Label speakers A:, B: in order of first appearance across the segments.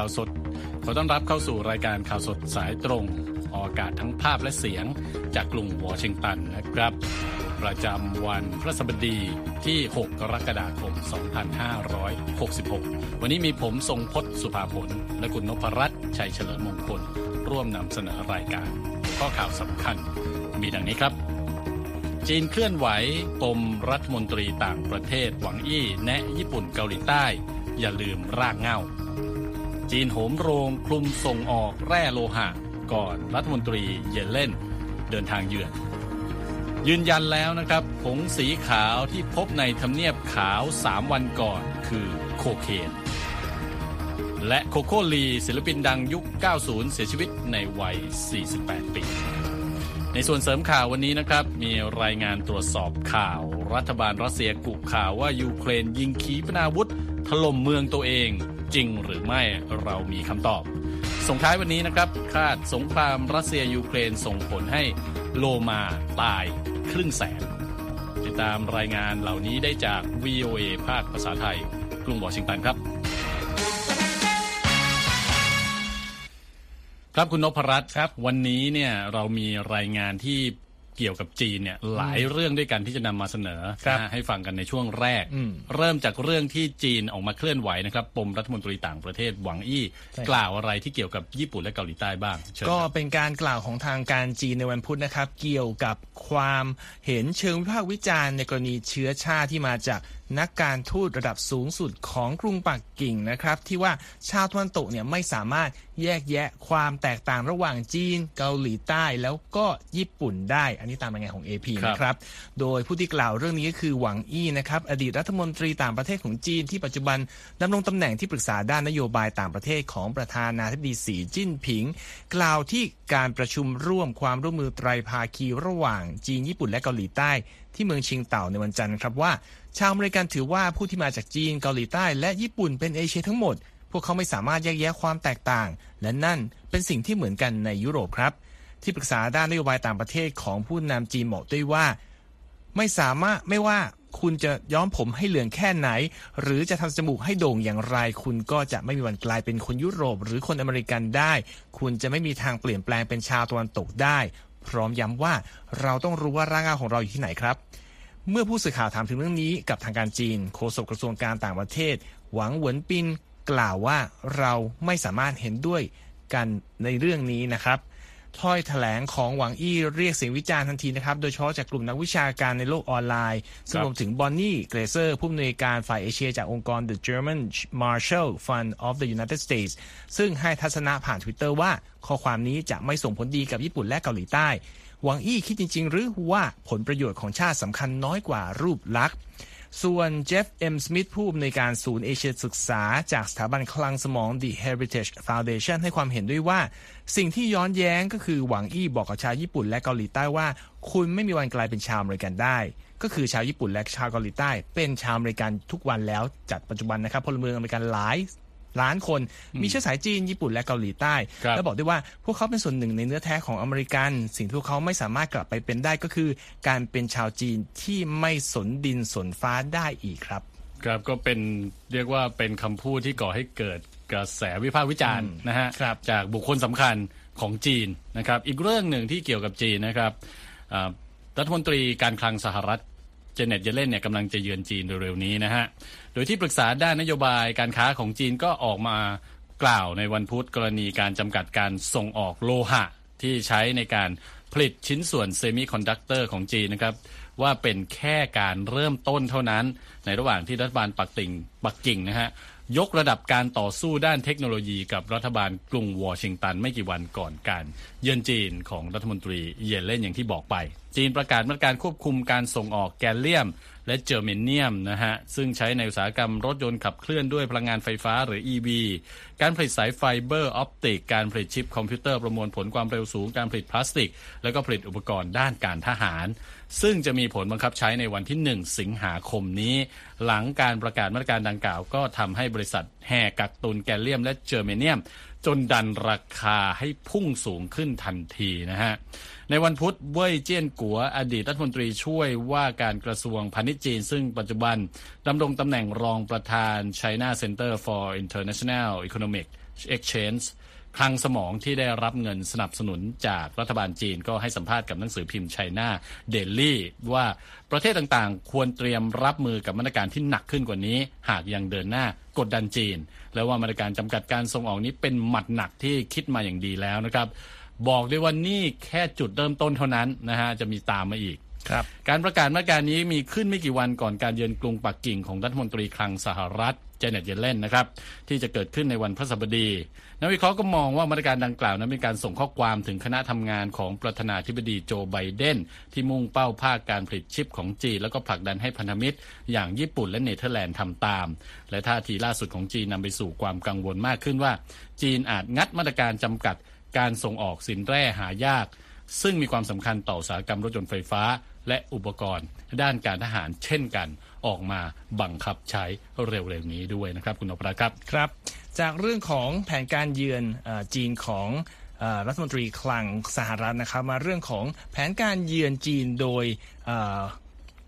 A: ข่าวสด ขอต้อนรับเข้าสู่รายการข่าวสดสายตรง ออกอากาศทั้งภาพและเสียงจากกรุงวอชิงตันนะครับ ประจำวันพระสบดีที่ 6 กรกฎาคม 2566 วันนี้มีผมทรงพศสุภาผล และคุณนพรัตน์ชัยเฉลิมมงคล ร่วมนำเสนอรายการ ข้อข่าวสำคัญ มีดังนี้ครับจีนเคลื่อนไหวปมรัฐมนตรีต่างประเทศหวังอี้ แนะญี่ปุ่นเกาหลีใต้ อย่าลืมรากเงา จีนโหมโรงคลุมส่งออกแร่โลหะ ก่อนรัฐมนตรีเยเลนเดินทางเยือน ยืนยันแล้วนะครับ ผงสีขาวที่พบในทำเนียบขาว 3 วันก่อนคือโคเคน และโคโคลีศิลปินดังยุค 90 เสียชีวิตในวัย 48 ปีในส่วนเสริมข่าววันนี้นะครับ มีรายงานตรวจสอบข่าว รัฐบาลรัสเซียกุข่าวว่ายูเครนยิงขีปนาวุธถล่มเมืองตัวเอง จริงหรือไม่เรามีคำตอบ ส่งท้ายวันนี้นะครับ คาดสงครามรัสเซียยูเครนส่งผลให้โลมาตายครึ่งแสน ติดตามรายงานเหล่านี้ได้จาก VOA ภาคภาษาไทย กรุงวอชิงตันครับ ครับคุณนพรัตน์ครับ วันนี้เนี่ยเรามีรายงานที่ เกี่ยวกับจีนเนี่ยหลายเรื่องด้วยกันที่จะนำมาเสนอ
B: ครับ
A: นะฮะให้ฟังกันในช่วงแรก
B: อืม
A: เริ่มจากเรื่องที่จีนออกมาเคลื่อนไหวนะครับปมรัฐมนตรีต่างประเทศหวังอี้
B: ใช่ครับ
A: กล่าวอะไรที่เกี่ยวกับญี่ปุ่นและเกาหลีใต้บ้างเชิญ
B: ก็
A: ครับ
B: เป็นการกล่าวของทางการจีนในวันพุธนะครับ เกี่ยวกับความเห็นเชิงวิพากษ์วิจารณ์ในกรณีเชื้อชาติที่มาจาก นักการทูตระดับสูงสุดของกรุงปักกิ่งนะครับ ที่ว่าชาวตะวันตกเนี่ยไม่สามารถแยกแยะความแตกต่างระหว่างจีน เกาหลีใต้แล้วก็ญี่ปุ่นได้ อันนี้ตามรายงานของ AP
A: ครับ
B: นะครับ โดยผู้ที่กล่าวเรื่องนี้ก็คือหวังอี้นะครับ อดีตรัฐมนตรีต่างประเทศของจีน ที่ปัจจุบันดำรงตำแหน่งที่ปรึกษาด้านนโยบายต่างประเทศของประธานาธิบดีสีจิ้นผิง กล่าวที่การประชุมร่วมความร่วมมือไตรภาคีระหว่างจีนญี่ปุ่นและเกาหลีใต้ที่เมืองชิงเต่าในวันจันทร์ครับว่า ชาวอเมริกันถือว่าผู้ที่มาจากจีนเกาหลีใต้และญี่ปุ่นเป็นเอเชียทั้งหมด พวกเขาไม่สามารถแยกแยะความแตกต่าง และนั่นเป็นสิ่งที่เหมือนกันในยุโรปครับ ที่ปรึกษาด้านนโยบายต่างประเทศของผู้นำจีนบอกด้วยว่า ไม่สามารถไม่ว่าคุณจะย้อมผมให้เหลืองแค่ไหน หรือจะทำจมูกให้โด่งอย่างไร คุณก็จะไม่มีวันกลายเป็นคนยุโรป หรือคนอเมริกันได้ คุณจะไม่มีทางเปลี่ยนแปลงเป็นชาวตะวันตกได้ พร้อมย้ำว่าเราต้องรู้ว่าร่างกายของเราอยู่ที่ไหนครับ เมื่อผู้สื่อข่าวถามถึงเรื่องนี้กับทางการจีนโฆษกกระทรวงการต่างประเทศ หวังเหวินปินกล่าวว่าเราไม่สามารถเห็นด้วยกันในเรื่องนี้นะครับถ้อยแถลงของหวังอี้เรียกเสียงวิจารณ์ทันทีนะครับ โดยเฉพาะจากกลุ่มนักวิชาการในโลกออนไลน์ซึ่งรวมถึงบอนนี่เกรเซอร์ ผู้อำนวยการฝ่ายเอเชียจากองค์กร The German Marshall Fund of the United States ซึ่งให้ทัศนะผ่าน Twitter ว่าข้อความนี้จะไม่ส่งผลดีกับญี่ปุ่นและเกาหลีใต้ หวังอี้คิดจริง ๆ หรือว่าผลประโยชน์ของชาติสำคัญน้อยกว่ารูปลักษณ์ส่วนเจฟเอ็มสมิธผู้อำนวยการศูนย์เอเชียศึกษา จากสถาบันคลังสมอง The Heritage Foundation ให้ความเห็นด้วยว่า สิ่งที่ย้อนแย้งก็คือหวังอี้บอกกับชาวญี่ปุ่นและเกาหลีใต้ว่า คุณไม่มีวันกลายเป็นชาวอเมริกันได้ ก็คือชาวญี่ปุ่นและชาวเกาหลีใต้ เป็นชาวอเมริกันทุกวันแล้วจัดปัจจุบันนะครับพลเมืองอเมริกันหลาย ล้านคน มีเชื้อสายจีน ญี่ปุ่นและเกาหลีใต้
A: ครับ
B: และบอกด้วยว่าพวกเขาเป็นส่วนหนึ่งในเนื้อแท้ของอเมริกัน สิ่งที่พวกเขาไม่สามารถกลับไปเป็นได้ก็คือ การเป็นชาวจีนที่ไม่สนดินสนฟ้าได้อีกครับ
A: ครับก็เป็นเรียกว่าเป็นคำพูดที่ก่อให้เกิดกระแสวิพากษ์วิจารณ์นะฮะ
B: ครับ
A: จากบุคคลสำคัญของจีนนะครับ อีกเรื่องหนึ่งที่เกี่ยวกับจีนนะครับอ่ารัฐมนตรีการคลังสหรัฐ เจเน็ตเยเลนเนี่ยกำลังจะเยือนจีนเร็วๆนี้นะฮะ โดยที่ปรึกษาด้านนโยบายการค้าของจีนก็ออกมากล่าวในวันพุธกรณีการจำกัดการส่งออกโลหะที่ใช้ในการผลิตชิ้นส่วนเซมิคอนดักเตอร์ของจีนนะครับว่าเป็นแค่การเริ่มต้นเท่านั้น ในระหว่างที่รัฐบาลปักติ่งปักกิ่งนะฮะ ยกระดับการต่อสู้ด้านเทคโนโลยีกับรัฐบาลกรุงวอชิงตันไม่กี่วันก่อนการ เยือนจีนของรัฐมนตรีเยเลนอย่างที่บอกไป จีนประกาศมาตรการควบคุมการส่งออกแกลเลียม และเจอร์เมเนียมนะฮะ ซึ่งใช้ในอุตสาหกรรมรถยนต์ขับเคลื่อนด้วยพลังงานไฟฟ้าหรือ EV การผลิตสายไฟเบอร์ออปติก การผลิตชิปคอมพิวเตอร์ประมวลผลความเร็วสูง การผลิตพลาสติก แล้วก็ผลิตอุปกรณ์ด้านการทหาร ซึ่งจะมีผลบังคับใช้ในวันที่ 1 สิงหาคมนี้ หลังการประกาศมาตรการดังกล่าวก็ทำให้บริษัทแห่กักตุนแกลเลียมและเจอร์เมเนียม จนดันราคาให้พุ่งสูงขึ้นทันทีนะฮะในวันพุธเว่ยเจี้ยนกัวอดีตรัฐมนตรีช่วยว่าการกระทรวงพาณิชย์จีน ซึ่งปัจจุบันดำรงตำแหน่งรองประธาน China Center for International Economic Exchange คลังสมองที่ได้รับเงินสนับสนุนจากรัฐบาลจีนก็ให้สัมภาษณ์กับหนังสือพิมพ์ไชน่าเดลี่ว่าประเทศต่างๆ ควรเตรียมรับมือกับมาตรการที่หนักขึ้นกว่านี้ หากยังเดินหน้ากดดันจีน และว่ามาตรการจำกัดการส่งออกนี้เป็นหมัดหนักที่คิดมาอย่างดีแล้วนะครับ บอกได้ว่านี่แค่จุดเริ่มต้นเท่านั้นนะฮะจะมีตามมาอีก
B: ครับ
A: การประกาศมาตรการนี้มีขึ้นไม่กี่วันก่อนการเยือนกรุงปักกิ่งของรัฐมนตรีคลังสหรัฐ เจเน็ตเยเลนนะครับที่จะเกิดขึ้นในวันพฤหัสบดีนักวิเคราะห์ก็มองว่ามาตรการดังกล่าวนั้นเป็นการส่งข้อความถึงคณะทำงานของประธานาธิบดีโจไบเดนที่มุ่งเป้าภาคการผลิตชิปของจีนแล้วก็ผลักดันให้พันธมิตร อย่างญี่ปุ่นและเนเธอร์แลนด์ทำตาม และท่าทีล่าสุดของจีนนำไปสู่ความกังวลมากขึ้นว่า จีนอาจงัดมาตรการจำกัดการส่งออกสินแร่หายาก ซึ่งมีความสำคัญต่ออุตสาหกรรมรถยนต์ไฟฟ้า และอุปกรณ์ ด้านการทหารเช่นกัน ออกมาบังคับใช้เร็วๆนี้ด้วยนะครับ คุณนพรัตน์ครับ
B: ครับ จากเรื่องของแผนการเยือนเออจีนของเออรัฐมนตรีคลังสหรัฐนะครับ มาเรื่องของแผนการเยือนจีนโดยเอ่อ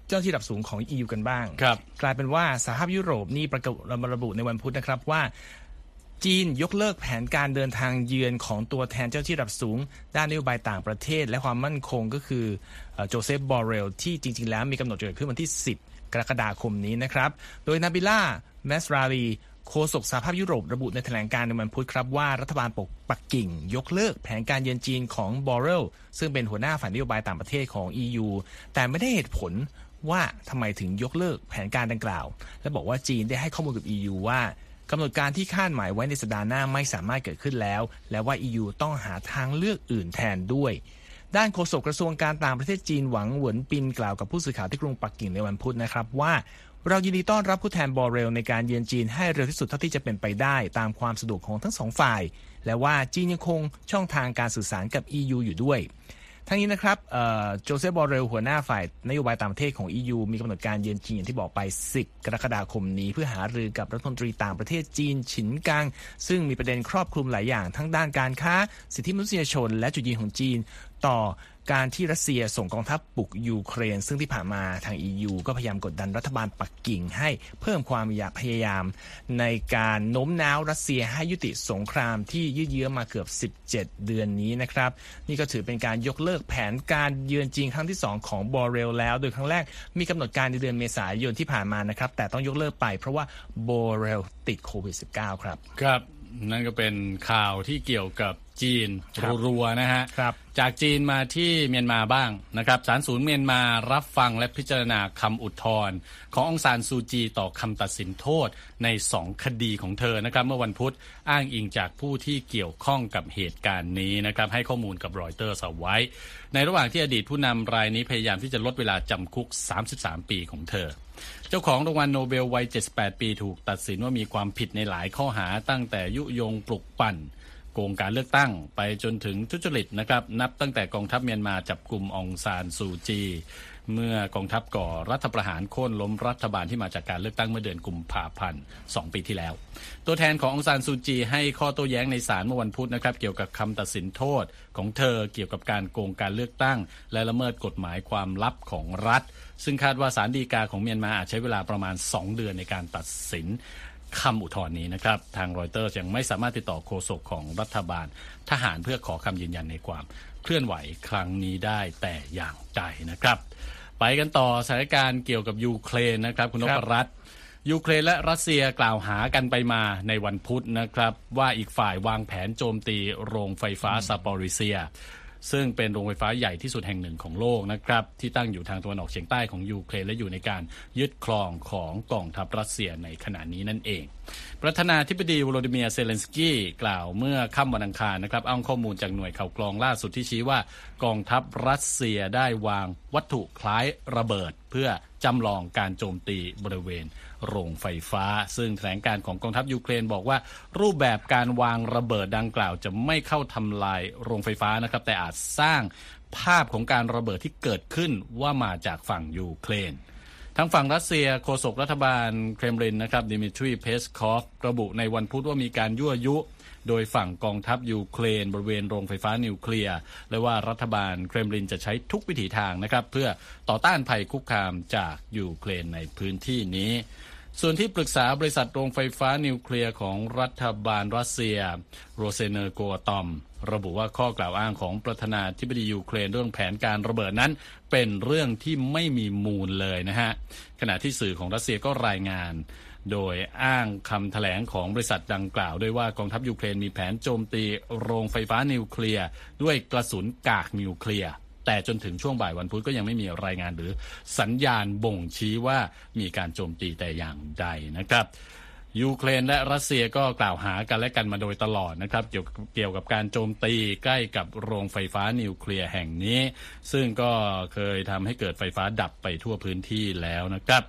B: เจ้าที่ระดับสูงของ EU กันบ้าง
A: ครับ
B: กลายเป็นว่าสหภาพยุโรปนี่ประกาศระบุในวันพุธนะครับว่าจีนยกเลิกแผนการเดินทางเยือนของตัวแทนเจ้าที่ระดับสูง ด้านนโยบายต่างประเทศ และความมั่นคงก็คือเอ่อโจเซฟบอเรลที่จริง ๆ แล้วมีกำหนดจะเกิดขึ้นวันที่ 10 กรกฎาคมนี้นะครับ โดยนาบิล่าแมสราลีโฆษกสหภาพยุโรประบุในแถลงการณ์ในวันพุธครับว่ารัฐบาลปกปักกิ่ง ยกเลิกแผนการเยือนจีนของบอเรลซึ่งเป็นหัวหน้าฝ่ายนโยบายต่างประเทศของ EU แต่ไม่ได้เหตุผลว่าทำไมถึงยกเลิกแผนการดังกล่าว และบอกว่าจีนได้ให้ข้อมูลกับ EU ว่ากำหนดการที่คาดหมายไว้ในสัปดาห์หน้าไม่สามารถเกิดขึ้นแล้ว และว่า EU ต้องหาทางเลือกอื่นแทนด้วย ด้านโฆษกกระทรวงการต่างประเทศจีนหวังหวนปินกล่าวกับผู้สื่อข่าวที่กรุงปักกิ่งในวันพุธนะครับว่าเรายินดีต้อนรับผู้แทนบอเรลในการเยือนจีนให้เร็วที่สุดเท่าที่จะเป็นไปได้ตามความสะดวกของทั้งสองฝ่าย และว่าจีนยังคงช่องทางการสื่อสารกับ EU อยู่ด้วย ทั้งนี้นะครับโจเซฟบอเรลหัวหน้าฝ่ายนโยบายต่างประเทศของ EU มีกำหนดการเยือนจีนอย่างที่บอกไป 10 กรกฎาคมนี้ เพื่อหารือกับรัฐมนตรีต่างประเทศจีนฉินกัง ซึ่งมีประเด็นครอบคลุมหลายอย่างทั้งด้านการค้า สิทธิมนุษยชน และจุดยืนของจีน ต่อการที่รัสเซียส่งกองทัพบุกยูเครน ซึ่งที่ผ่านมาทาง EU ก็พยายามกดดันรัฐบาลปักกิ่งให้เพิ่มความอยากพยายาม ในการโน้มน้าวรัสเซียให้ยุติสงครามที่ยืดเยื้อมาเกือบ 17 เดือนนี้นะครับ นี่ก็ถือเป็นการยกเลิกแผนการเยือนจีนครั้งที่ 2 ของบอเรลแล้ว โดยครั้งแรกมีกำหนดการในเดือนเมษายนที่ผ่านมานะครับ แต่ต้องยกเลิกไปเพราะว่าบอเรลติดโควิด -19 ครับ
A: ครับ นั่นก็เป็นข่าวที่เกี่ยวกับ จีน
B: ครับ
A: รัวๆนะฮะ
B: ครับ
A: จากจีนมาที่เมียนมาบ้างนะครับศาลศูนย์เมียนมารับฟังและพิจารณาคำอุทธรณ์ขององซานซูจีต่อคำตัดสินโทษในสองคดีของเธอนะครับเมื่อวันพุธอ้างอิงจากผู้ที่เกี่ยวข้องกับเหตุการณ์นี้นะครับให้ข้อมูลกับรอยเตอร์เอาไว้ ในระหว่างที่อดีตผู้นำรายนี้พยายามที่จะลดเวลาจำคุก 33 ปีของเธอเจ้าของรางวัลโนเบลวัย 78 ปีถูกตัดสินว่ามีความผิดในหลายข้อหาตั้งแต่ยุยงปลุกปั่น โกงการเลือกตั้งไปจนถึงทุจริตนะครับนับตั้งแต่กองทัพเมียนมาจับกลุ่มองซานซูจี เมื่อกองทัพก่อรัฐประหารโค่นล้มรัฐบาลที่มาจากการเลือกตั้งเมื่อเดือนกุมภาพันธ์2ปีที่แล้ว ตัวแทนขององซานซูจี ให้ข้อโต้แย้งในศาลเมื่อวันพุธนะครับเกี่ยวกับคำตัดสินโทษของเธอเกี่ยวกับการโกงการเลือกตั้ง และละเมิดกฎหมายความลับของรัฐ ซึ่งคาดว่าศาลฎีกาของเมียนมาอาจใช้เวลาประมาณ 2 เดือนในการตัดสิน คำอุทธรณ์นี้นะครับ ทางรอยเตอร์ยังไม่สามารถติดต่อโฆษกของรัฐบาลทหารเพื่อขอคำยืนยันในความเคลื่อนไหวครั้งนี้ได้แต่อย่างใดนะครับ ไปกันต่อสถานการณ์เกี่ยวกับยูเครนนะครับ คุณนพ
B: รั
A: ตน์ ครับ ยูเครนและรัสเซียกล่าวหากันไปมาในวันพุธนะครับ ว่าอีกฝ่ายวางแผนโจมตีโรงไฟฟ้าซาปอริเซีย ซึ่งเป็นโรงไฟฟ้าใหญ่ที่สุดแห่งหนึ่งของโลกนะครับที่ตั้งอยู่ทางตะวันออกเฉียงใต้ของยูเครนและอยู่ในการยึดครองของกองทัพรัสเซียในขณะนี้นั่นเอง ประธานาธิบดีวโลดิเมียเซเลนสกี้กล่าวเมื่อค่ำวันอังคารนะครับอ้างข้อมูลจากหน่วยข่าวกรองล่าสุดที่ชี้ว่ากองทัพรัสเซียได้วางวัตถุคล้ายระเบิด เพื่อจำลองการโจมตีบริเวณ โรงไฟฟ้า ซึ่งแถลงการณ์ของกองทัพยูเครนบอกว่า รูปแบบการวางระเบิดดังกล่าวจะไม่เข้าทำลายโรงไฟฟ้านะครับแต่อาจสร้างภาพของการระเบิดที่เกิดขึ้นว่ามาจากฝั่งยูเครนทางฝั่งรัสเซียโฆษกรัฐบาลเครมลินนะครับดิมิทรีเพสคอฟระบุในวันพุธว่ามีการยั่วยุ โดยฝั่งกองทัพยูเครน บริเวณโรงไฟฟ้านิวเคลียร์ และว่ารัฐบาลเครมลินจะใช้ทุกวิถีทางนะครับ เพื่อต่อต้านภัยคุกคามจากยูเครนในพื้นที่นี้ ส่วนที่ปรึกษาบริษัทโรงไฟฟ้านิวเคลียร์ของรัฐบาลรัสเซีย โรเซเนอร์โกอะตอม ระบุว่าข้อกล่าวอ้างของประธานาธิบดียูเครนเรื่องแผนการระเบิดนั้น เป็นเรื่องที่ไม่มีมูลเลยนะฮะ ขณะที่สื่อของรัสเซียก็รายงาน โดยอ้างคำแถลงของบริษัทดังกล่าวด้วยว่ากองทัพยูเครนมีแผนโจมตีโรงไฟฟ้านิวเคลียร์ด้วยกระสุนกากนิวเคลียร์ แต่จนถึงช่วงบ่ายวันพุธก็ยังไม่มีรายงานหรือสัญญาณบ่งชี้ว่ามีการโจมตีแต่อย่างใดนะครับยูเครนและรัสเซียก็กล่าวหากันและกันมาโดยตลอดนะครับเกี่ยวเกี่ยวกับการโจมตีใกล้กับโรงไฟฟ้านิวเคลียร์แห่งนี้ ซึ่งก็เคยทำให้เกิดไฟฟ้าดับไปทั่วพื้นที่แล้วนะครับ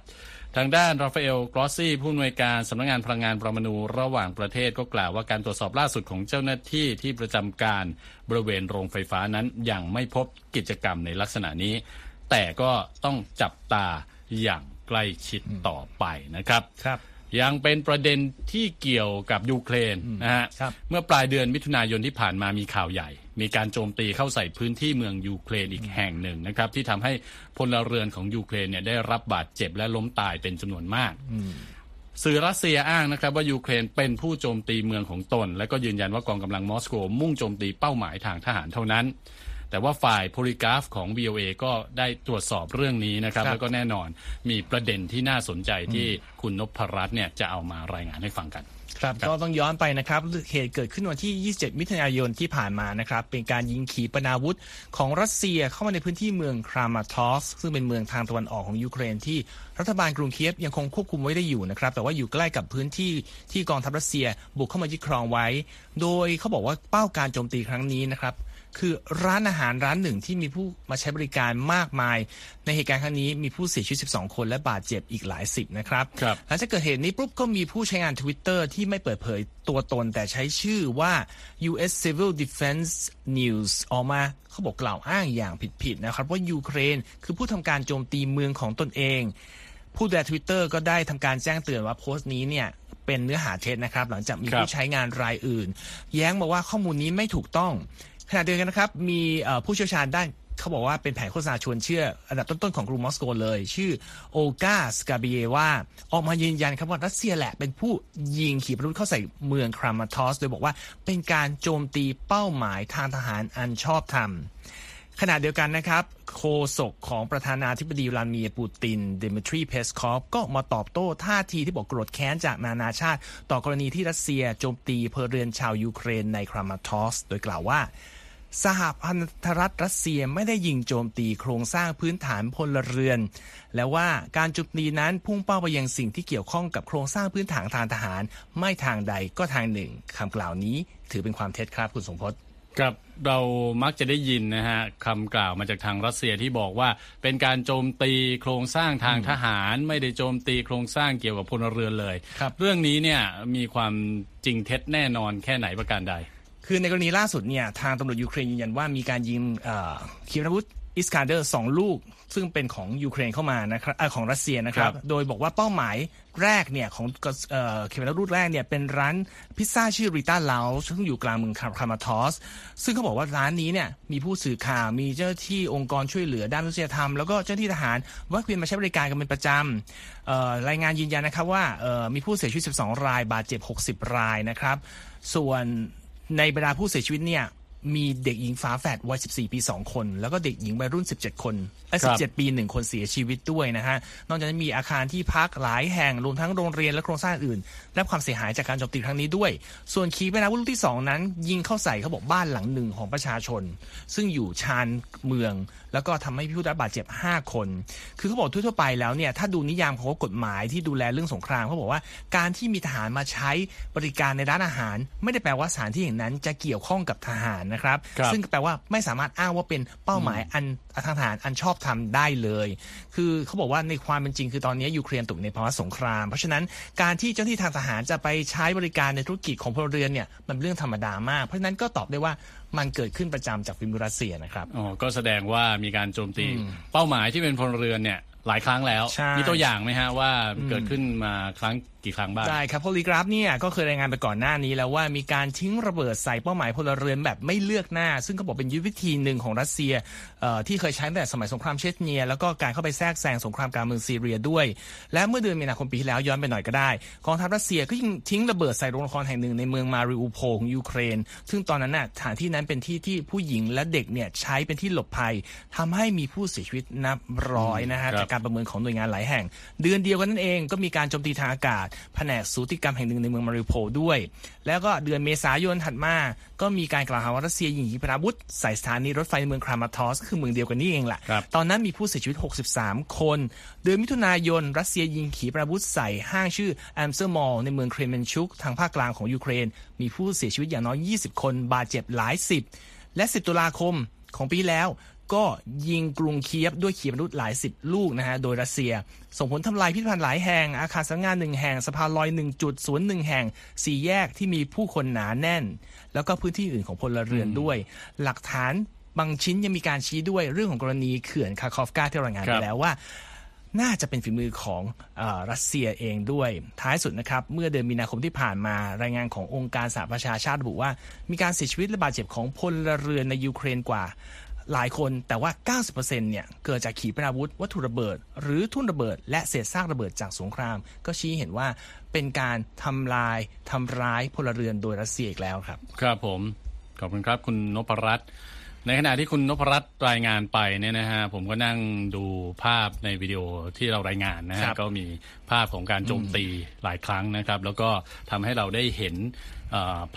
A: ทางด้านราฟาเอลกรอสซี่ผู้อำนวยการสำนักงงานพลังงานปรมาณูระหว่างประเทศก็กล่าวว่าการตรวจสอบล่าสุดของเจ้าหน้าที่ที่ประจำการบริเวณโรงไฟฟ้านั้นยังไม่พบกิจกรรมในลักษณะนี้ แต่ก็ต้องจับตาอย่างใกล้ชิดต่อไปนะครับ
B: ครับ
A: ยังเป็นประเด็นที่เกี่ยวกับยูเครนนะฮะ
B: ครับ
A: เมื่อปลายเดือนมิถุนายนที่ผ่านมามีข่าวใหญ่ มีการโจมตีเข้าใส่พื้นที่เมืองยูเครนอีกแห่งหนึ่งนะครับ ที่ทำให้พลเรือนของยูเครนเนี่ยได้รับบาดเจ็บและล้มตายเป็นจำนวนมากสื่อรัสเซียอ้างนะครับว่ายูเครนเป็นผู้โจมตีเมืองของตน และก็ยืนยันว่ากองกำลังมอสโกมุ่งโจมตีเป้าหมายทางทหารเท่านั้น แต่ว่าฝ่าย Polygraph ของ VOA ก็ได้ตรวจสอบเรื่องนี้นะครับ
B: ครับ
A: แล้วก็แน่นอนมีประเด็นที่น่าสนใจที่คุณนพรัตน์เนี่ยจะเอามารายงานให้ฟังกัน
B: ครับก็ต้องย้อนไปนะครับเหตุเกิดขึ้นวันที่ 27 มิถุนายนที่ผ่านมานะครับ เป็นการยิงขีปนาวุธของรัสเซียเข้ามาในพื้นที่เมืองครามาทอสซึ่งเป็นเมืองทางตะวันออกของยูเครนที่รัฐบาลกรุงเคียฟยังคงควบคุมไว้ได้อยู่นะครับ แต่ว่าอยู่ใกล้กับพื้นที่ที่กองทัพรัสเซียบุกเข้ามายึดครองไว้ โดยเขาบอกว่าเป้าการโจมตีครั้งนี้นะครับ คือร้านอาหารร้านหนึ่งที่มีผู้มาใช้บริการมากมาย ในเหตุการณ์ครั้งนี้มีผู้เสียชีวิต 12 คนและบาดเจ็บอีกหลายสิบนะครับ
A: ครับ
B: หลังจากเกิดเหตุนี้ปุ๊บก็มีผู้ใช้งาน Twitter ที่ไม่เปิดเผยตัวตนแต่ใช้ชื่อว่า U.S. Civil Defense News ออกมาเขาบอกกล่าวอ้างอย่างผิดๆนะครับ ว่ายูเครนคือผู้ทำการโจมตีเมืองของตนเอง ผู้ดูแล Twitter ก็ได้ทำการแจ้งเตือนว่าโพสต์นี้เนี่ยเป็นเนื้อหาเท็จนะครับ หลังจากมี
A: ครับ
B: ผู้ใช้งานรายอื่น แย้งมาว่าข้อมูลนี้ไม่ถูกต้อง ขณะเดียวกันนะครับมีผู้เชี่ยวชาญด้านเขาบอกว่าเป็นแผนโฆษณาชวนเชื่ออันดับต้นๆของกรุงมอสโกเลย ชื่อโอกาสกาเบียว่าออกมายืนยันครับว่ารัสเซียแหละเป็นผู้ยิงขีปนาวุธเข้าใส่เมืองครามาทอส โดยบอกว่าเป็นการโจมตีเป้าหมายทางทหารอันชอบธรรม ขณะเดียวกันนะครับโฆษกของประธานาธิบดีวลาดิเมียร์ปูตินเดมิทรีเพสคอฟก็มาตอบโต้ท่าทีที่บอกโกรธแค้นจากนานาชาติ ต่อกรณีที่รัสเซียโจมตีเพลเรือนชาวยูเครนในครามาทอส โดยกล่าวว่า สหพันธรัฐรัสเซียไม่ได้ยิงโจมตีโครงสร้างพื้นฐานพลเรือน และว่าการโจมตีนั้นพุ่งเป้าไปยังสิ่งที่เกี่ยวข้องกับโครงสร้างพื้นฐานทางทหาร ไม่ทางใดก็ทางหนึ่งคำกล่าวนี้ถือเป็นความเท็จครับคุณสมพศ
A: ครับ เรามักจะได้ยินนะฮะคำกล่าวมาจากทางรัสเซียที่บอกว่าเป็นการโจมตีโครงสร้างทางทหารไม่ได้โจมตีโครงสร้างเกี่ยวกับพลเรือนเลย
B: ครับ
A: เรื่องนี้เนี่ยมีความจริงเท็จแน่นอนแค่ไหนประการใด
B: คือในกรณีล่าสุดเนี่ยทางตำรวจยูเครนยืนยันว่ามีการยิงเอ่อขีปนาวุธอิสกันเดอร์สองลูก ซึ่งเป็นของยูเครนเข้ามานะครับเอ่อของรัสเซียนะครับ
A: ครับ
B: โดยบอกว่าเป้าหมายแรกเนี่ยของเอ่อขีปนาวุธแรกเนี่ยเป็นร้านพิซซ่าชื่อริต้าเลาซึ่งอยู่กลางเมืองครามาทอส ซึ่งเขาบอกว่าร้านนี้เนี่ยมีผู้สื่อข่าวมีเจ้าหน้าที่องค์กรช่วยเหลือด้านมนุษยธรรม แล้วก็เจ้าหน้าที่ทหารแวะเวียนมาใช้บริการกันเป็นประจำเอ่อรายงานยืนยันนะครับว่าเอ่อมีผู้เสียชีวิต 12 รายบาดเจ็บ 60 รายนะครับ ส่วนในบรรดาผู้เสียชีวิตเนี่ย มีเด็กหญิงฝาแฝดวัย 14 ปี 2 คน แล้วก็เด็กหญิงวัยรุ่น 17 คนเอ้ย
A: ครับ
B: 17 ปี 1 คนเสียชีวิตด้วยนะฮะ นอกจากนั้นมีอาคารที่พักหลายแห่ง รวมทั้งโรงเรียนและโครงสร้างอื่นได้รับความเสียหายจากการโจมตีครั้งนี้ด้วย ส่วนขีปนาวุธลูกที่ 2 นั้น ยิงเข้าใส่เขาบอกบ้านหลังหนึ่งของประชาชน ซึ่งอยู่ชานเมือง แล้วก็ทำให้ผู้ได้รับบาดเจ็บ 5 คน คือเขาบอกทั่วๆไปแล้วเนี่ยถ้าดูนิยามของกฎหมายที่ดูแลเรื่องสงครามเขาบอกว่าการที่มีทหารมาใช้บริการในร้านอาหาร ไม่ได้แปลว่าสถานที่อย่างนั้นจะเกี่ยวข้องกับทหารนะครับ
A: ครับ
B: ซึ่งแปลว่าไม่สามารถอ้างว่าเป็นเป้าหมายอันทางทหารอันชอบทำได้เลย คือเขาบอกว่าในความเป็นจริงคือตอนนี้ยูเครนตกในภาวะสงคราม เพราะฉะนั้นการที่เจ้าหน้าที่ทางทหารจะไปใช้บริการในธุรกิจของพลเรือนเนี่ยมันเป็นเรื่องธรรมดามาก เพราะฉะนั้นก็ตอบได้ว่า มันเกิดขึ้นประจำจากฟิมือรัสเซียนะครับ
A: อ๋อก็แสดงว่ามีการโจมตีเป้าหมายที่เป็นพลเรือนเนี่ยหลายครั้งแล้ว
B: ใช่
A: มีตัวอย่างไหมฮะว่าเกิดขึ้นมาครั้ง กี่ครั้งบ้าง
B: ได้ครับ Polygraph เนี่ยก็เคยรายงานไปก่อนหน้านี้แล้วว่ามีการทิ้งระเบิดใส่เป้าหมายพลเรือนแบบไม่เลือกหน้า ซึ่งก็บอกเป็นยุทธวิธีหนึ่งของรัสเซียที่เคยใช้ตั้งแต่สมัยสงครามเชชเนีย แล้วก็การเข้าไปแทรกแซงสงครามกลางเมืองซีเรียด้วย และเมื่อเดือนมีนาคมปีที่แล้วย้อนไปหน่อยก็ได้กองทัพรัสเซียก็ยิงทิ้งระเบิดใส่โรงละครแห่งหนึ่งในเมืองมาริอูโพของยูเครน ซึ่งตอนนั้นน่ะสถานที่นั้นเป็นที่ที่ผู้หญิงและเด็กเนี่ยใช้เป็นที่หลบภัยทำให้มีผู้เสียชีวิตนับร้อยนะฮะจากการประเมินของหน่วยงานหลายแห่ง เดือนเดียวกันนั่นเองก็มีการโจมตีทางอากาศแผนกสูติกรรมแห่งหนึ่งในเมืองมาริโพลด้วย แล้วก็เดือนเมษายนถัดมา ก็มีการกล่าวหาว่ารัสเซียยิงขีปนาวุธใส่สถานีรถไฟในเมืองครามาทอสคือเมืองเดียวกันนี่เองแหละ
A: ครับ
B: ตอนนั้นมีผู้เสียชีวิต 63 คน เดือนมิถุนายน รัสเซียยิงขีปนาวุธใส่ห้างชื่อ Amstor Mall ในเมืองเครเมนชุกทางภาคกลางของยูเครน มีผู้เสียชีวิตอย่างน้อย 20 คน บาดเจ็บหลายสิบและ 10 ตุลาคมของปีแล้ว ก็ยิงกรุงเคียฟด้วยขีปนาวุธหลายสิบลูกนะฮะ โดยรัสเซีย ส่งผลทำลายพิพิธภัณฑ์หลายแห่ง อาคารสังงานหนึ่งแห่งสะพานลอยหนึ่งจุดสวนหนึ่งแห่งสี่แยกที่มีผู้คนหนาแน่น แล้วก็พื้นที่อื่นของพลเรือนด้วย หลักฐานบางชิ้นยังมีการชี้ด้วยเรื่องของกรณีเขื่อนคาคอฟกาที่รายงาน
A: ครั
B: ไป
A: บ
B: แล้วว่าน่าจะเป็นฝีมือของเออรัสเซียเองด้วย ท้ายสุดนะครับ เมื่อเดือนมีนาคมที่ผ่านมารายงานขององค์การสหประชาชาติระบุว่า มีการเสียชีวิตและบาดเจ็บของพลเรือนในยูเครนกว่า หลายคนแต่ว่า 90%เนี่ยเกิดจากขีปนาวุธ วัตถุระเบิด หรือทุ่นระเบิด และเศษซากระเบิดจากสงคราม ก็ชี้เห็นว่าเป็นการทำลายทำร้ายพลเรือนโดยรัสเซียอีกแล้วครับ
A: ครับผม ขอบคุณครับคุณนพรัตน์ในขณะที่คุณนพรัตน์รายงานไปเนี่ยนะฮะผมก็นั่งดูภาพในวิดีโอที่เรารายงานนะ
B: ค
A: ฮะ
B: รับ
A: ก็มีภาพของการโจมตีหลายครั้งนะครับ แล้วก็ทำให้เราได้เห็นเอ่อ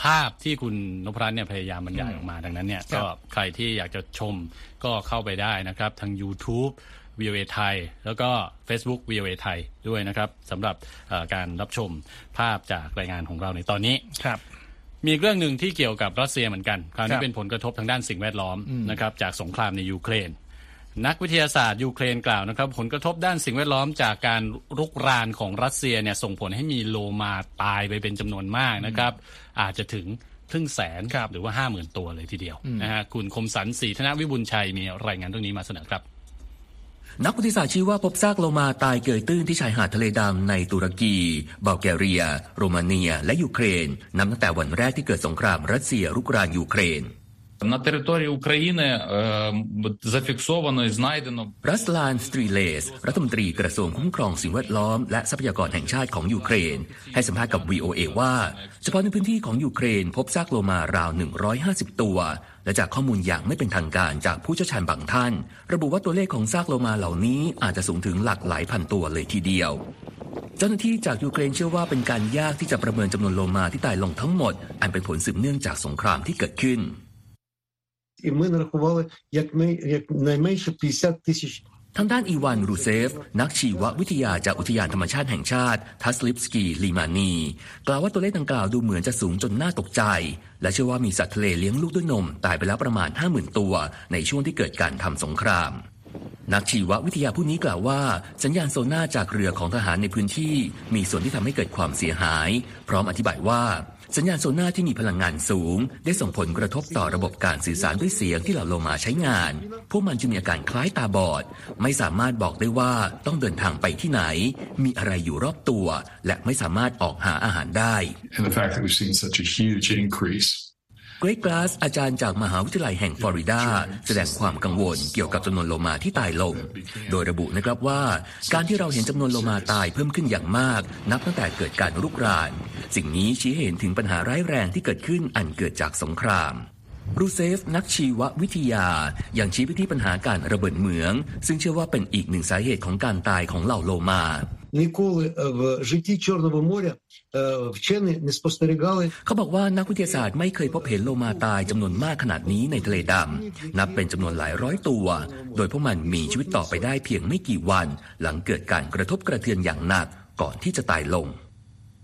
A: ภาพที่คุณนพรัตน์เนี่ยพยายามบรรยายออกมา ดังนั้นเนี่ย
B: ครั
A: ก็
B: บ
A: ใครที่อยากจะชมก็เข้าไปได้นะครับ ทาง YouTube VOA ไทย แล้วก็ Facebook VOA ไทยด้วยนะครับสำหรับเอ่อการรับชมภาพจากรายงานของเราในตอนนี้
B: ครับ
A: มีอีกเรื่องหนึ่งที่เกี่ยวกับรัสเซียเหมือนกัน คราว
B: ค
A: นี้
B: รับ
A: เป็นผลกระทบทางด้านสิ่งแวดล้อมนะครับจากสงครามในยูเครน นักวิทยาศาสตร์ยูเครนกล่าวนะครับ ผลกระทบด้านสิ่งแวดล้อมจากการรุกรานของรัสเซียเนี่ยส่งผลให้มีโลมาตายไปเป็นจำนวนมากนะครับ อาจจะถึงครึ่งแสน
B: ครับ
A: หรือว่าห้าหมื่นตัวเลยทีเดียวนะฮะคุณคมสันศรีธนวิบุญชัยมีรายงานเรื่องนี้มาเสนอครับ
C: นักวิทยาศาสตร์ชี้ว่าพบซากโลมาตายเกยตื้นที่ชายหาดทะเลดำในตุรกีบัลแกเรีย โรมาเนีย และยูเครนนับตั้งแต่วันแรกที่เกิดสงครามรัสเซียรุกรานยูเครน
D: На території України е, зафіксовано і знайдено
C: รัสลานสตรีเลส รัฐมนตรีกระทรวงคุ้มครองสิ่งแวดล้อม และทรัพยากรแห่งชาติของยูเครน ให้สัมภาษณ์กับ VOA ว่า เฉพาะในพื้นที่ของยูเครน พบซากโลมาราว 150 ตัว และจากข้อมูลอย่างไม่เป็นทางการจากผู้เชี่ยวชาญบางท่าน ระบุว่าตัวเลขของซากโลมาเหล่านี้อาจจะสูงถึงหลักหลายพันตัวเลยทีเดียว เจ้าหน้าที่จากยูเครนเชื่อว่าเป็นการยากที่จะประเมินจำนวนโลมาที่ตายลงทั้งหมด อันเป็นผลสืบเนื่องจากสงครามที่เกิดขึ้น
E: і ми нарахували як ми як найменше 50 тисяч
C: ทางด้านอีวานรูเซฟ นักชีววิทยาจากอุทยานธรรมชาติแห่งชาติ ทัสลิปสกีลีมานี กล่าวว่าตัวเลขดังกล่าวดูเหมือนจะสูงจนน่าตกใจ และเชื่อว่ามีสัตว์ทะเลเลี้ยงลูกด้วยนม ตายไปแล้วประมาณ 50,000 ตัว ในช่วงที่เกิดการทำสงคราม นักชีววิทยาผู้นี้กล่าวว่า สัญญาณโซน่าจากเรือของทหารในพื้นที่ มีส่วนที่ทำให้เกิดความเสียหาย พร้อมอธิบายว่า สัญญาณโซน่าที่มีพลังงานสูง ได้ส่งผลกระทบต่อระบบการสื่อสารด้วยเสียงที่เหล่าโลมาใช้งาน พวกมันจึงมีอาการคล้ายตาบอด ไม่สามารถบอกได้ว่าต้องเดินทางไปที่ไหน มีอะไรอยู่รอบตัว และไม่สามารถออกหาอาหารได้
F: and the fact that we've seen such a huge increase
C: เกรกกลาสอาจารย์จากมหาวิทยาลัยแห่งฟลอริดา แสดงความกังวลเกี่ยวกับจำนวนโลมาที่ตายลง โดยระบุนะครับว่า การที่เราเห็นจำนวนโลมาตายเพิ่มขึ้นอย่างมาก นับตั้งแต่เกิดการรุกราน สิ่งนี้ชี้เห็นถึงปัญหาร้ายแรงที่เกิดขึ้นอันเกิดจากสงครามรูเซฟ นักชีววิทยา ยังชี้ไปที่ปัญหาการระเบิดเหมือง ซึ่งเชื่อว่าเป็นอีกหนึ่งสาเหตุของการตายของเหล่าโลมา
E: Ніколи е, в житті Чорного моря е, вчені не спостерігали
C: เขาบอกว่านักวิทยาศาสตร์ไม่เคยพบเห็นโลมาตายจำนวนมากขนาดนี้ในทะเลดำ นับเป็นจำนวนหลายร้อยตัว โดยพวกมันมีชีวิตต่อไปได้เพียงไม่กี่วัน หลังเกิดการกระทบกระเทือนอย่างหนักก่อนที่จะตายลง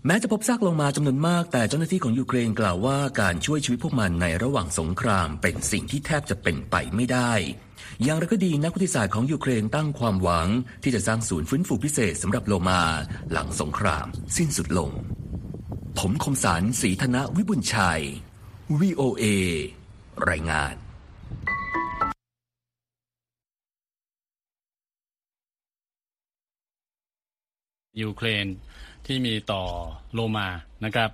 C: แม้จะพบซากโลมาจำนวนมาก แต่เจ้าหน้าที่ของยูเครนกล่าวว่าการช่วยชีวิตพวกมันในระหว่างสงครามเป็นสิ่งที่แทบจะเป็นไปไม่ได้ อย่างไรก็ดีนักวิทยาศาสตร์ของยูเครนตั้งความหวัง ที่จะสร้างศูนย์ฟื้นฟูพิเศษสำหรับโลมาหลังสงคราม สิ้นสุดลง ผมคมสารสีธนวิบุญชัย VOA รายงาน
A: ยูเครน ที่มีต่อโลมานะครับ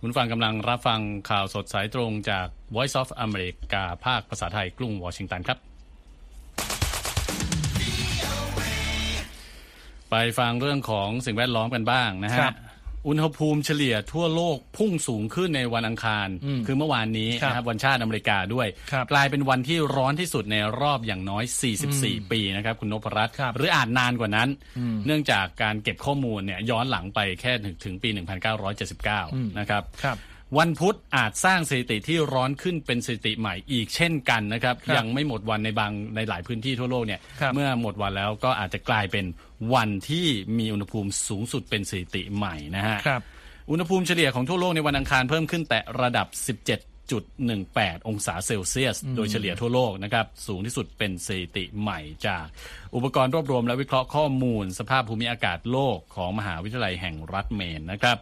A: คุณฟังกำลังรับฟังข่าวสดสายตรงจาก Voice of America ภาคภาษาไทยกรุงวอชิงตันครับ ไปฟังเรื่องของสิ่งแวดล้อมกันบ้างนะ
B: ครั
A: ฮะ
B: บ
A: อุณหภูมิเฉลี่ยทั่วโลกพุ่งสูงขึ้นในวันอังคาร คือเมื่อวานนี้
B: ครับ
A: นะครับวันชาติอเมริกาด้วย
B: ครับ
A: กลายเป็นวันที่ร้อนที่สุดในรอบอย่างน้อย 44 ปีนะครับคุณนพรัตน์
B: ครับ
A: หรืออาจนานกว่านั้น เนื่องจากการเก็บข้อมูลเนี่ยย้อนหลังไปแค่ถึงถึงปี 1979 นะครับ
B: ครับ
A: วันพุธอาจสร้างสถิติที่ร้อนขึ้นเป็นสถิติใหม่อีกเช่นกันนะครับ
B: ครับ
A: ยังไม่หมดวันในบางในหลายพื้นที่ทั่วโลกเนี่ย
B: ครับ
A: เมื่อหมดวันแล้วก็อาจจะกลายเป็น วันที่มีอุณหภูมิสูงสุดเป็นสถิติใหม่นะฮะ
B: ครับ
A: อุณหภูมิเฉลี่ยของทั่วโลกในวันอังคารเพิ่มขึ้นแต่ระดับ 17.18 องศาเซลเซียส โดยเฉลี่ยทั่วโลกนะครับ สูงที่สุดเป็นสถิติใหม่จาก อุปกรณ์รวบรวมและวิเคราะห์ข้อมูล สภาพภูมิอากาศโลกของมหาวิทยาลัยแห่งรัฐเมนนะครับ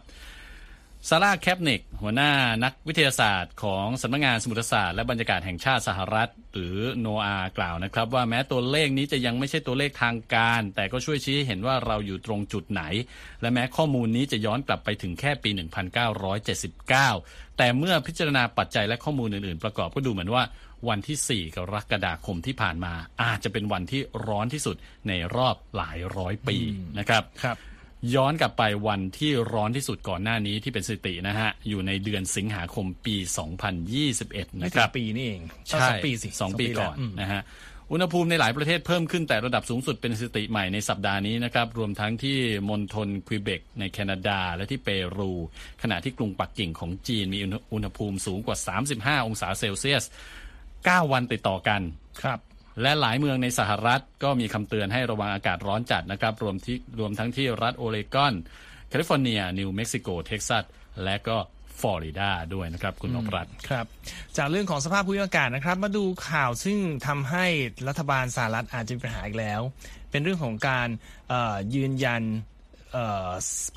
A: ซาร่าแคปนิก หัวหน้านักวิทยาศาสตร์ของสำนักงานสมุทรศาสตร์และบรรยากาศแห่งชาติสหรัฐ หรือโนอากล่าวนะครับ ว่าแม้ตัวเลขนี้จะยังไม่ใช่ตัวเลขทางการ แต่ก็ช่วยชี้ให้เห็นว่าเราอยู่ตรงจุดไหน และแม้ข้อมูลนี้จะย้อนกลับไปถึงแค่ปี 1979 แต่เมื่อพิจารณาปัจจัยและข้อมูลอื่นๆ ประกอบก็ดูเหมือนว่าวันที่ 4 กรกฎาคมที่ผ่านมา อาจจะเป็นวันที่ร้อนที่สุดในรอบหลายร้อยปีนะครับ
B: ครับ
A: ย้อนกลับไปวันที่ร้อนที่สุดก่อนหน้านี้ที่เป็นสถิตินะฮะ อยู่ในเดือนสิงหาคมปี 2021
B: ไม่
A: นะค
B: ถึ
A: รั
B: ง
A: บ
B: ปีนี่เอง
A: ใช่
B: สองปีสิ
A: สองปี
B: แล้ว
A: ก่อน
B: อืม
A: นะฮะอุณหภูมิในหลายประเทศเพิ่มขึ้นแต่ระดับสูงสุดเป็นสถิติใหม่ในสัปดาห์นี้นะครับ รวมทั้งที่มณฑลควิเบกในแคนาดาและที่เปรู ขณะที่กรุงปักกิ่งของจีนมีอุณหภูมิสูงกว่า 35 องศาเซลเซียส 9 วันติดต่อกัน
B: ครับ
A: และหลายเมืองในสหรัฐก็มีคำเตือนให้ระวังอากาศร้อนจัดนะครับ รวมที่รวมทั้งที่รัฐโอเรกอน แคลิฟอร์เนีย นิวเม็กซิโก เท็กซัส และก็ฟลอริดาด้วยนะครับ คุณนพรัตน์
B: ครับ จากเรื่องของสภาพภูมิอากาศนะครับ มาดูข่าวซึ่งทำให้รัฐบาลสหรัฐอาจจะมีปัญหาอีกแล้ว เป็นเรื่องของการยืนยัน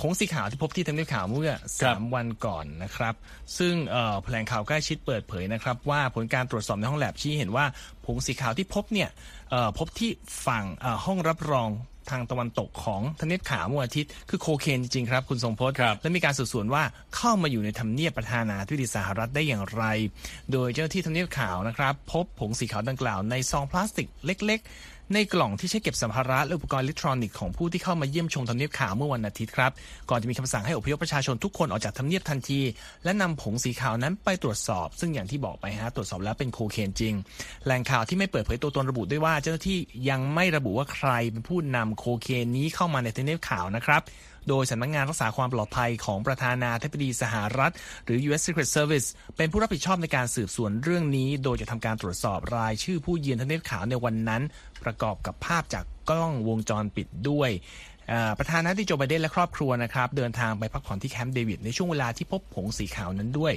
B: ผงสีขาวที่พบที่ทำเนียบขาวเมื่อ
A: ครับ
B: 3วันก่อนนะครับ ซึ่งเอ่อแถลงข่าวใกล้ชิดเปิดเผยนะครับ ว่าผลการตรวจสอบในห้องแลบชี้เห็นว่าผงสีขาวที่พบเนี่ยเอ่อพบที่ฝั่งเอ่อห้องรับรองทางตะวันตกของทำเนียบขาวเมื่อวันอาทิตย์คือโคเคนจริงๆครับคุณทรงพจน์
A: ครับ
B: และมีการสืบสวนว่าเข้ามาอยู่ในทำเนียบประธานาธิบดีสหรัฐได้อย่างไร โดยเจ้าหน้าที่ทำเนียบขาวนะครับ พบผงสีขาวดังกล่าวในซองพลาสติกเล็ก ๆ ในกล่องที่ใช้เก็บสัมภาระและอุปกรณ์อิเล็กทรอนิกส์ของผู้ที่เข้ามาเยี่ยมชมทำเนียบขาวเมื่อวันอาทิตย์ครับ ก่อนจะมีคำสั่งให้อพยพประชาชนทุกคนออกจากทำเนียบทันที และนำผงสีขาวนั้นไปตรวจสอบ ซึ่งอย่างที่บอกไปฮะตรวจสอบแล้วเป็นโคเคนจริง แหล่งข่าวที่ไม่เปิดเผยตัวตนระบุด้วยว่าเจ้าหน้าที่ยังไม่ระบุว่าใครเป็นผู้นำโคเคนนี้เข้ามาในทำเนียบขาวนะครับโดยสำนักงานรักษาความปลอดภัยของประธานาธิบดีสหรัฐ หรือ U.S. Secret Service เป็นผู้รับผิดชอบในการสืบสวนเรื่องนี้ โดยจะทำการตรวจสอบรายชื่อผู้เยือนทำเนียบขาวในวันนั้น ประกอบกับภาพจากกล้องวงจรปิดด้วยประธานาธิบดีโจไบเดนและครอบครัวนะครับ เดินทางไปพักผ่อนที่แคมป์เดวิดในช่วงเวลาที่พบผงสีขาวนั้นด้วย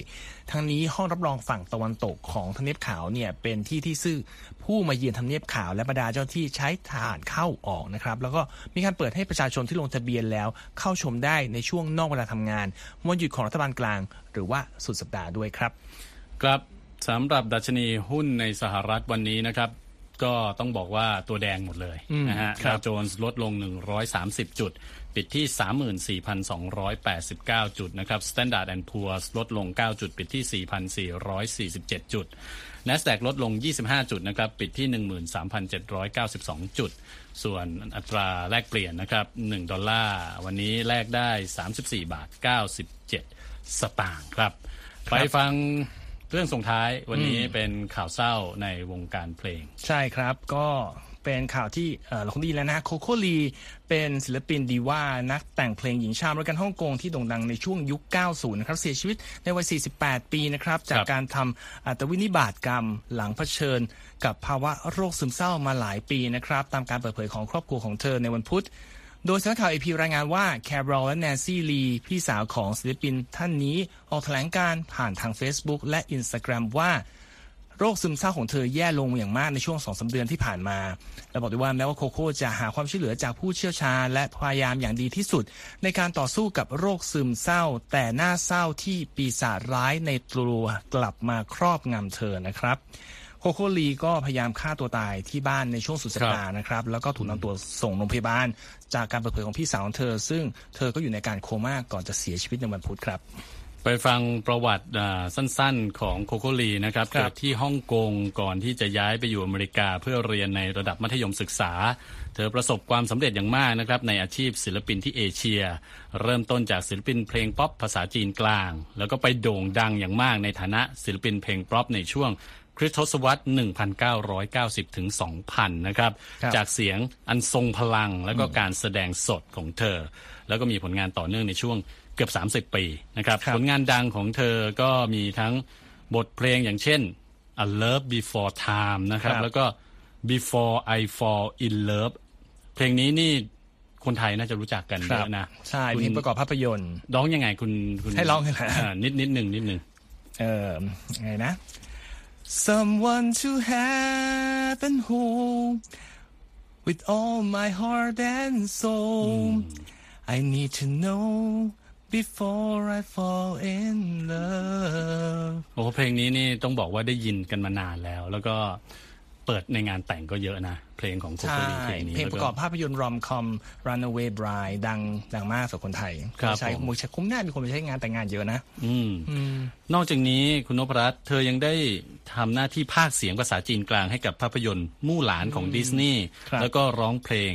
B: ทั้งนี้ห้องรับรองฝั่งตะวันตกของทำเนียบขาวเนี่ยเป็นที่ที่ซื่อผู้มาเยือนทำเนียบขาวและบรรดาเจ้าที่ใช้ทหารเข้าออกนะครับ แล้วก็มีการเปิดให้ประชาชนที่ลงทะเบียนแล้วเข้าชมได้ในช่วงนอกเวลาทำงานวันหยุดของรัฐบาลกลาง หรือว่าสุดสัปดาห์ด้วยครับ
A: ครับสำหรับดัชนีหุ้นในสหรัฐวันนี้นะครับ ก็ต้องบอกว่าตัวแดงหมดเลย
B: อืม
A: นะฮะ
B: ครับ
A: ดาวโจนส์ลดลง 130 จุด ปิดที่ 34,289 จุดนะครับ Standard and Poor's ลดลง 9 จุด ปิดที่ 4,447 จุด NASDAQ ลดลง 25 จุดนะครับ ปิดที่ 13,792 จุด ส่วนอัตราแลกเปลี่ยนนะครับ 1 ดอลลาร์วันนี้แลกได้ 34 บาท 97 สตางค์ครับ ไปฟัง เรื่องส่งท้ายวันนี้เป็นข่าวเศร้าในวงการเพลง
B: ใช่ครับก็เป็นข่าวที่เอ่อเราคงได้ยินแล้วนะโคโคลีเป็นศิลปินดีว่านักแต่งเพลงหญิงชาวอเมริกันฮ่องกงที่โด่งดังในช่วงยุค 90 นะครับ เสียชีวิตในวัย 48 ปีนะครับ จากการทำอัตวินิบาตกรรมหลังเผชิญกับภาวะโรคซึมเศร้ามาหลายปีนะครับ ตามการเปิดเผยของครอบครัวของเธอในวันพุธ โดยสำนักข่าวเอพีรายงานว่าแคโรลและแนนซี่ลีพี่สาวของศิลปินท่านนี้ออกแถลงการผ่านทาง Facebook และ Instagram ว่าโรคซึมเศร้าของเธอแย่ลงอย่างมากในช่วงสองสาเดือนที่ผ่านมา และบอกด้วยว่าแม้ว่าโคโค่จะหาความช่วยเหลือจากผู้เชี่ยวชาญและพยายามอย่างดีที่สุด ในการต่อสู้กับโรคซึมเศร้า แต่หน่าเศร้าที่ปีศาจร้ายในตัวกลับมาครอบงำเธอนะครับ โคโค่ลีก็พยายามฆ่าตัวตายที่บ้านในช่วงสุดสัปดาห์นะครับ แล้วก็ถูกนำตัวส่งโรงพยาบาล จากการเปิดเผยของพี่สาวของเธอ ซึ่งเธอก็อยู่ในการโคม่าก่อนจะเสียชีวิตในวันพุธครับ
A: ไปฟังประวัติอ่าสั้นๆของโคโคลีนะครับ
B: ครับ
A: เกิดที่ฮ่องกงก่อนที่จะย้ายไปอยู่อเมริกาเพื่อเรียนในระดับมัธยมศึกษา เธอประสบความสำเร็จอย่างมากนะครับในอาชีพศิลปินที่เอเชีย เริ่มต้นจากศิลปินเพลงป๊อปภาษาจีนกลาง แล้วก็ไปโด่งดังอย่างมากในฐานะศิลปินเพลงป๊อปในช่วง คริสตศตวรรษ 1990 ถึง 2000 นะครับ
B: ครับ
A: จากเสียงอันทรงพลังแล้วก็การแสดงสดของเธอ แล้วก็มีผลงานต่อเนื่องในช่วงเกือบ 30 ปีนะครับ
B: ครับ
A: ผลงานดังของเธอก็มีทั้งบทเพลงอย่างเช่น A Love Before Time นะครับ
B: ครับ
A: แล้วก็ Before I Fall in Love เพลงนี้นี่คนไทยน่าจะรู้จักกันเยอะนะ
B: ใช่
A: คุณ
B: เพลงประกอบภาพยนตร์
A: ร้องยังไงคุณคุณ
B: ให้ร้องยังไงา
A: นิดนิดหนึ่งนิดหนึ่ง
B: เออไงนะ someone to have and hold with all my heart and soul I need to know before I fall in love
A: โอ้โหเพลงนี้นี่ต้องบอกว่าได้ยินกันมานานแล้ว แล้วก็ เปิดในงานแต่งก็เยอะนะ เพลงของโค
B: ใช่
A: โคลีเพลงนี้
B: เพลง
A: แว
B: ประกอบภาพยนตร์รอมคอม Runaway Bride ดังดังมากสำหรับคนไทย
A: ครับ
B: ใช้
A: ผม
B: มือใช้คุ้มหน้ามีคนไปใช้งานแต่งงานเยอะนะ
A: อืมนอกจากนี้คุณนพรัตน์เธอยังได้ทำหน้าที่ภาคเสียงภาษาจีนกลางให้กับภาพยนตร์มู่หลานของดิสนีย์
B: ครับ
A: แล้วก็ร้องเพลง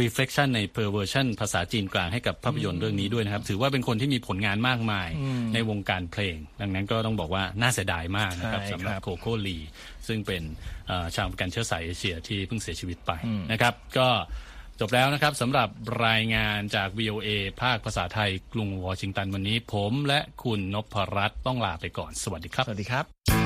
A: reflection ใน per version ภาษาจีนกลางให้กับภาพยนตร์เรื่องนี้ด้วยนะครับ ถือว่าเป็นคนที่มีผลงานมากมายในวงการเพลง ดังนั้นก็ต้องบอกว่าน่าเสียดายมากนะครับ
B: ใช่
A: สำหรับ
B: ครับ
A: โคโค่ลี ซึ่งเป็นเอ่อชาวกันเชื้อสายเอเชียที่เพิ่งเสียชีวิตไปนะครับ ก็จบแล้วนะครับสำหรับรายงานจาก VOA ภาคภาษาไทยกรุงวอชิงตันวันนี้ ผมและคุณนพรัตน์ต้องลาไปก่อน สวัสดีครับ
B: สวัสดีครับ